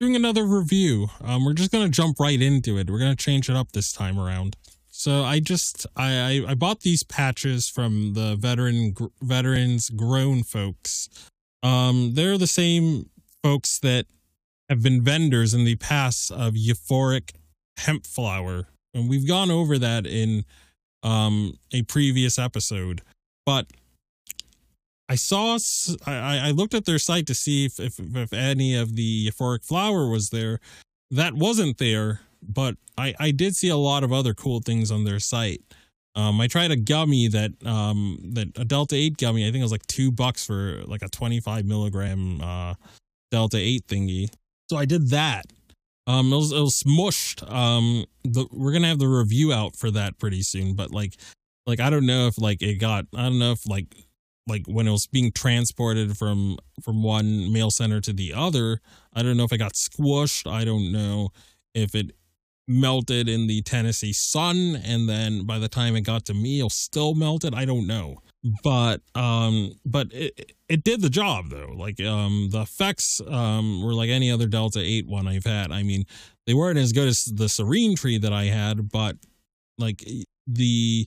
doing another review. Um, we're just gonna jump right into it. We're gonna change it up this time around. So I just I I, I bought these patches from the veteran gr- veterans grown folks. Um, they're the same folks that have been vendors in the past of euphoric hemp flower, and we've gone over that in um a previous episode. But I saw, I, I looked at their site to see if, if, if any of the euphoric flower was there. That wasn't there, but I, I did see a lot of other cool things on their site. Um, I tried a gummy that um that a Delta Eight gummy. I think it was like two bucks for like a twenty five milligram uh Delta Eight thingy. So I did that. Um, it was, it was smushed. Um, the, we're gonna have the review out for that pretty soon. But like, like I don't know if like it got. I don't know if like like when it was being transported from from one mail center to the other i don't know if it got squished i don't know if it melted in the tennessee sun and then by the time it got to me it still melted. I don't know. But um but it it did the job though. Like um the effects um were like any other delta 8 one i've had. I mean they weren't as good as the serene tree that i had but like the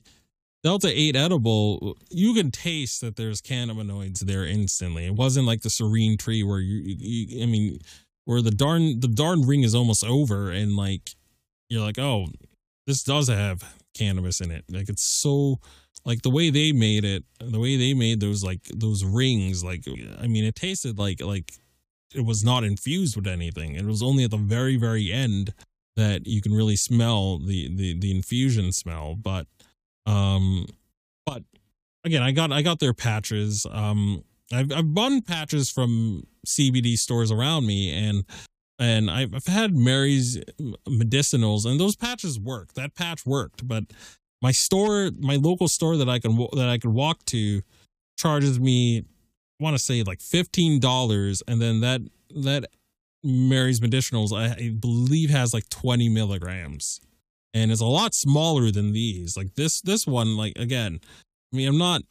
Delta 8 edible, you can taste that there's cannabinoids there instantly. It wasn't like the serene tree where you, you I mean, where the darn the darn ring is almost over and like you're like, "Oh, this does have cannabis in it." Like it's so like the way they made it, the way they made those like those rings, like I mean, it tasted like like it was not infused with anything. It was only at the very very end that you can really smell the the the infusion smell, but Um, but again, I got I got their patches. Um, I've I've bought patches from CBD stores around me, and and I've, I've had Mary's medicinals, and those patches work. That patch worked, but my store, my local store that I can that I can walk to, charges me, I want to say like fifteen dollars, and then that that Mary's medicinals I, believe has like twenty milligrams, and it's a lot smaller than these. Like this this one, like again, I mean, I'm not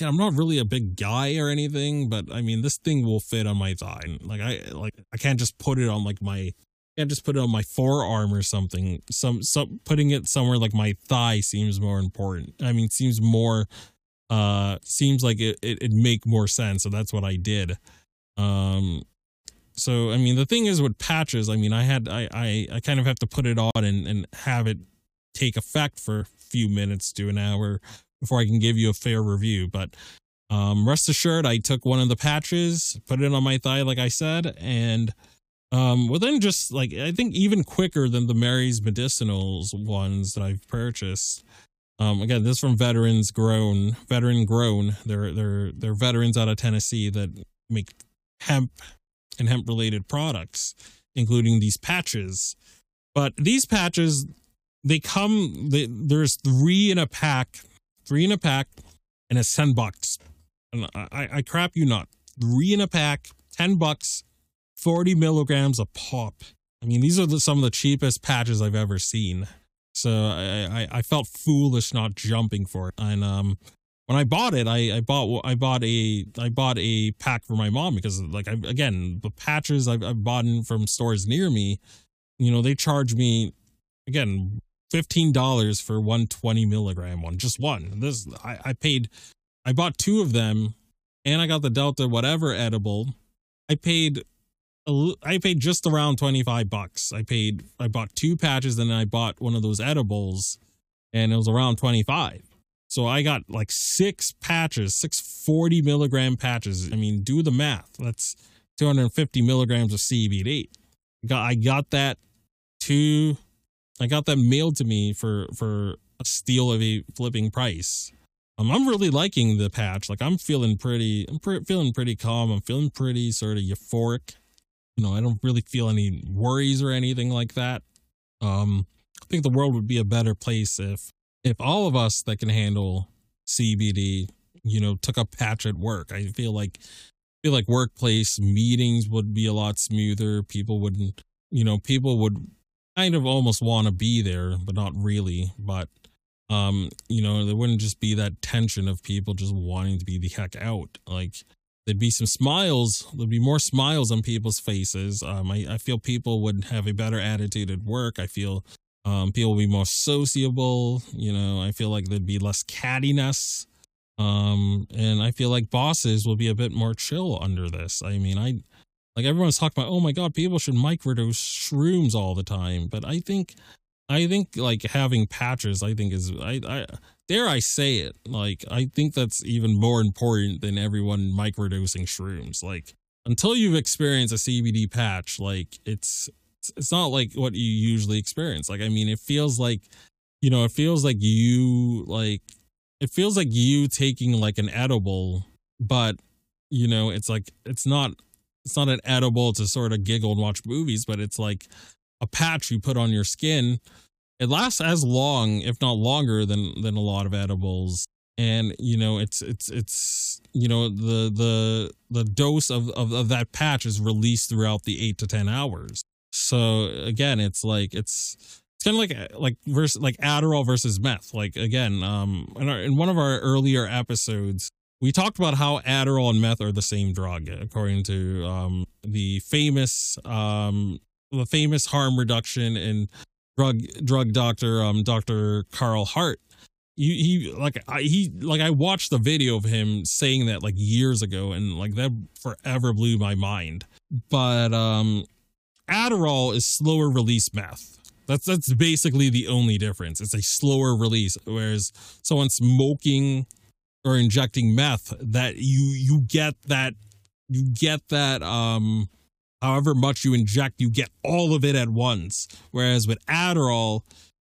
I'm not really a big guy or anything, but I mean, this thing will fit on my thigh. Like I like I can't just put it on like my I can't just put it on my forearm or something. Some some putting it somewhere like my thigh seems more important. I mean, seems more uh seems like it it would make more sense. So that's what I did. Um so I mean the thing is with patches, I mean I had I I, I kind of have to put it on and, and have it take effect for a few minutes to an hour before I can give you a fair review. But um, rest assured, I took one of the patches, put it on my thigh, like I said, and um, within just like I think even quicker than the Mary's medicinals ones that I've purchased. Um, again, this from Veterans Grown, Veteran Grown. They're they're they're veterans out of Tennessee that make hemp and hemp related products, including these patches. But these patches, they come. They, there's three in a pack three in a pack, and it's 10 bucks. And I, I crap you not. Three in a pack, 10 bucks, 40 milligrams a pop. I mean, these are the, some of the cheapest patches I've ever seen. So I, I, I felt foolish not jumping for it. And um, when I bought it, I, I bought I bought a I bought a pack for my mom because like I again the patches I've, I've bought from stores near me, you know they charge me again fifteen dollars for one 20 milligram one, just one. This I, I paid I bought two of them and I got the Delta whatever edible. I paid I paid just around 25 bucks. I paid I bought two patches and then I bought one of those edibles and it was around 25. So I got like six patches, six 40 milligram patches. I mean, do the math. That's 250 milligrams of CBD. Got I got that two I got that mailed to me for for a steal of a flipping price. Um, I'm really liking the patch. Like I'm feeling pretty, I'm pre- feeling pretty calm. I'm feeling pretty sort of euphoric. You know, I don't really feel any worries or anything like that. Um, I think the world would be a better place if if all of us that can handle CBD, you know, took a patch at work. I feel like feel like workplace meetings would be a lot smoother. People wouldn't, you know, people would kind of almost want to be there, but not really. But um, you know, there wouldn't just be that tension of people just wanting to be the heck out. Like there'd be some smiles. There'd be more smiles on people's faces. Um, I, I feel people would have a better attitude at work. I feel um, people will be more sociable. You know, I feel like there'd be less cattiness. Um, and I feel like bosses will be a bit more chill under this. I mean, I like everyone's talking about, oh my god, people should microdose shrooms all the time. But I think, I think like having patches, I think is, I, I dare I say it, like I think that's even more important than everyone microdosing shrooms. Like until you've experienced a CBD patch, like it's, it's not like what you usually experience. Like I mean, it feels like, you know, it feels like you like, it feels like you taking like an edible, but you know, it's like it's not it's not an edible to sort of giggle and watch movies, but it's like a patch you put on your skin. It lasts as long, if not longer, than than a lot of edibles. And you know, it's it's it's you know the the the dose of, of, of that patch is released throughout the eight to ten hours. So again, it's like it's it's kind of like like versus like Adderall versus meth. Like again, um, in, our, in one of our earlier episodes, we talked about how Adderall and meth are the same drug, according to um, the famous um, the famous harm reduction and drug drug doctor um, Dr. Carl Hart. He, he like I he like I watched the video of him saying that like years ago, and like that forever blew my mind. But um, Adderall is slower release meth. That's that's basically the only difference. It's a slower release, whereas someone smoking or injecting meth that you you get that you get that um however much you inject you get all of it at once whereas with Adderall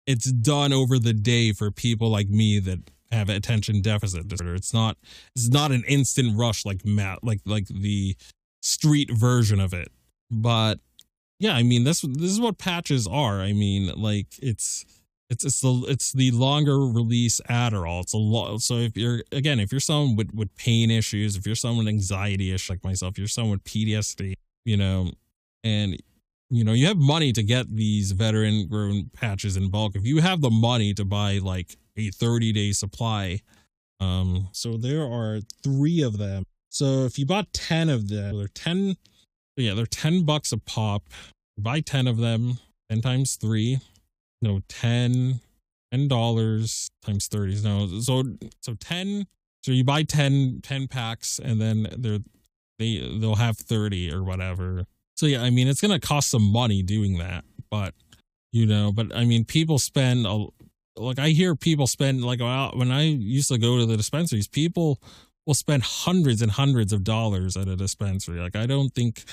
it's done over the day for people like me that have attention deficit disorder. It's not it's not an instant rush like Matt like like the street version of it. But yeah, I mean this this is what patches are. I mean like it's it's it's the it's the longer release Adderall. It's a lot. So if you're again, if you're someone with with pain issues, if you're someone anxiety ish like myself, you're someone with PTSD, you know, and you know you have money to get these veteran grown patches in bulk. If you have the money to buy like a 30 day supply, um, so there are three of them. So if you bought 10 of them, they're 10. Yeah, they're 10 bucks a pop. Buy 10 of them. 10 times three no 10 ten dollars times 30 is no so so 10 so you buy 10 10 packs and then they're they they'll have 30 or whatever so yeah i mean it's gonna cost some money doing that but you know but i mean people spend a like i hear people spend like when i used to go to the dispensaries people will spend hundreds and hundreds of dollars at a dispensary like i don't think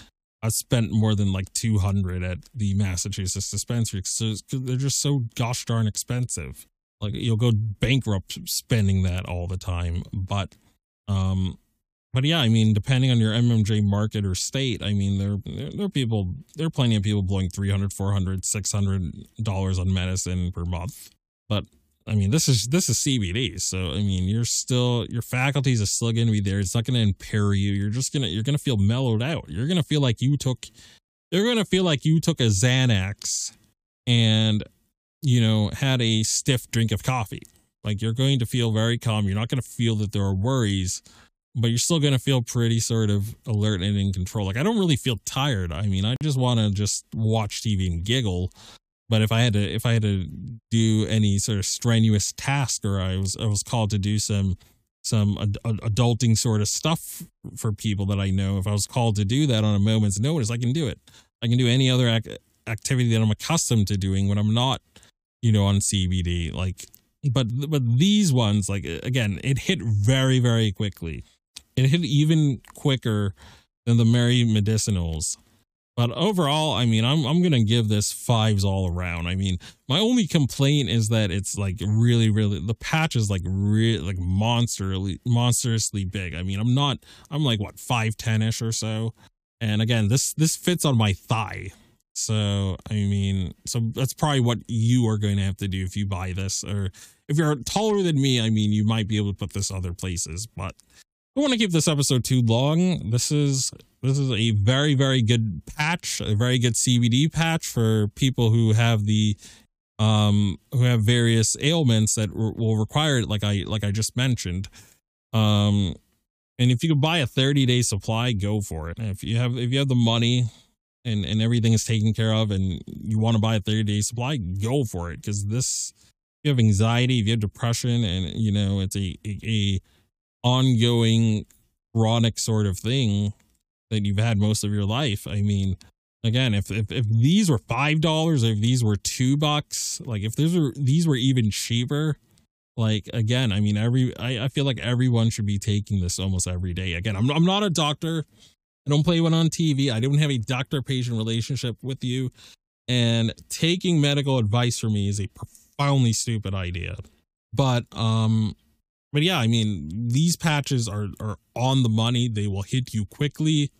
I spent more than like 200 at the Massachusetts dispensary because they're just so gosh darn expensive. Like you'll go bankrupt spending that all the time. But, um, but yeah, I mean, depending on your MMJ market or state, I mean, there, there, there are people, there are plenty of people blowing 300, 400, 600 dollars on medicine per month. But I mean, this is this is CBD, so I mean, you're still your faculties are still going to be there. It's not going to impair you. You're just gonna you're gonna feel mellowed out. You're gonna feel like you took you're gonna feel like you took a Xanax and you know had a stiff drink of coffee. Like you're going to feel very calm. You're not going to feel that there are worries, but you're still going to feel pretty sort of alert and in control. Like I don't really feel tired. I mean, I just want to just watch TV and giggle but if I had to if I had to do any sort of strenuous task or I was I was called to do some some ad- adulting sort of stuff for people that I know, if I was called to do that on a moment's notice, I can do it. I can do any other ac- activity that I'm accustomed to doing when I'm not, you know, on CBD. Like, but but these ones, like again, it hit very very quickly. It hit even quicker than the Merry Medicinals. But overall, I mean, I'm I'm gonna give this fives all around. I mean, my only complaint is that it's like really, really the patch is like really like monsterly monstrously big. I mean, I'm not I'm like what five ten ish or so, and again, this this fits on my thigh. So I mean, so that's probably what you are going to have to do if you buy this, or if you're taller than me. I mean, you might be able to put this other places, but I don't want to keep this episode too long. This is this is a very very good patch, a very good CBD patch for people who have the um who have various ailments that will require it like I like I just mentioned. Um and if you could buy a 30 day supply, go for it. If you have if you have the money and and everything is taken care of and you want to buy a 30 day supply, go for it cuz this if you have anxiety, if you have depression and you know, it's a a, a ongoing chronic sort of thing that you've had most of your life. I mean, again, if if, if these were five dollars, if these were two bucks, like if these were these were even cheaper, like again, I mean, every I, I feel like everyone should be taking this almost every day. Again, I'm I'm not a doctor. I don't play one on TV. I don't have a doctor patient relationship with you. And taking medical advice from me is a profoundly stupid idea. But um but yeah, I mean, these patches are are on the money. They will hit you quickly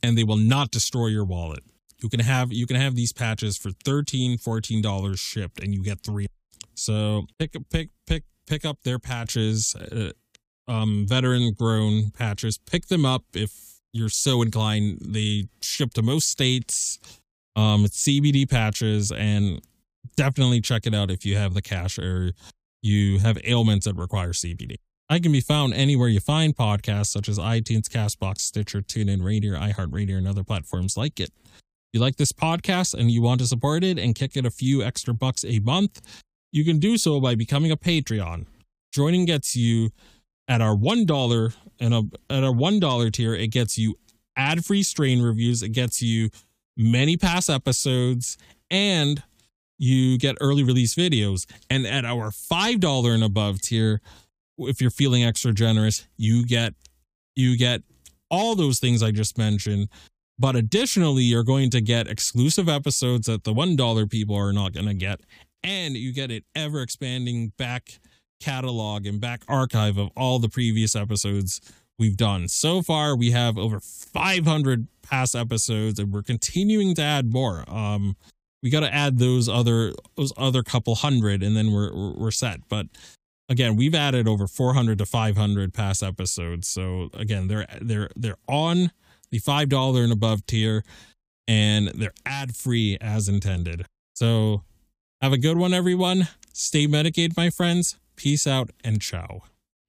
and they will not destroy your wallet. You can have you can have these patches for 13 14 dollars shipped and you get 3. So pick pick pick pick up their patches uh, um veteran grown patches. Pick them up if you're so inclined. They ship to most states. Um CBD patches and definitely check it out if you have the cash or you have ailments that require CBD. I can be found anywhere you find podcasts, such as iTunes, Castbox, Stitcher, TuneIn Radio, iHeartRadio, and other platforms like it. If you like this podcast and you want to support it and kick it a few extra bucks a month, you can do so by becoming a Patreon. Joining gets you at our one dollar and a, at our one dollar tier, it gets you ad-free strain reviews. It gets you many past episodes and you get early release videos. And at our $5 and above tier, if you're feeling extra generous, you get you get all those things I just mentioned. But additionally, you're going to get exclusive episodes that the $1 people are not going to get. and you get an ever expanding back catalog and back archive of all the previous episodes we've done. So far, we have over 500 past episodes, and we're continuing to add more. Um, we got to add those other those other couple hundred, and then we're we're set. But again, we've added over 400 to 500 past episodes. So again, they're they're they're on the five dollar and above tier, and they're ad free as intended. So have a good one, everyone. Stay medicated, my friends. Peace out and ciao.